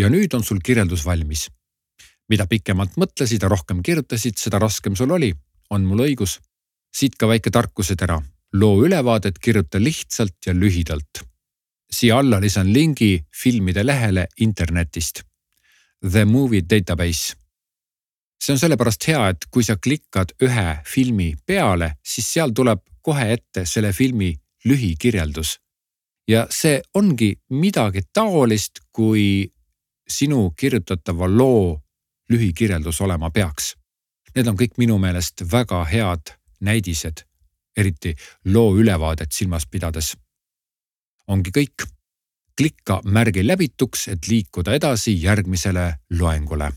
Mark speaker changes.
Speaker 1: ja nüüd on sul kirjeldus valmis. mida pikemalt mõtlesid ja rohkem kirjutasid, seda raskem sul oli, on mul õigus. siit ka väike tarkusetera, loo ülevaadet kirjuta lihtsalt ja lühidalt. siia alla lisan lingi filmide lehele internetist. The Movie Database see on sellepärast hea, et kui sa klikkad ühe filmi peale, siis seal tuleb kohe ette selle filmi lühikirjeldus. ja see ongi midagi taolist, kui sinu kirjutatava loo lühikirjeldus olema peaks. Need on kõik minu meelest väga head näidised, eriti loo ülevaadet silmas pidades. ongi kõik. klikka märgi läbituks, et liikuda edasi järgmisele loengule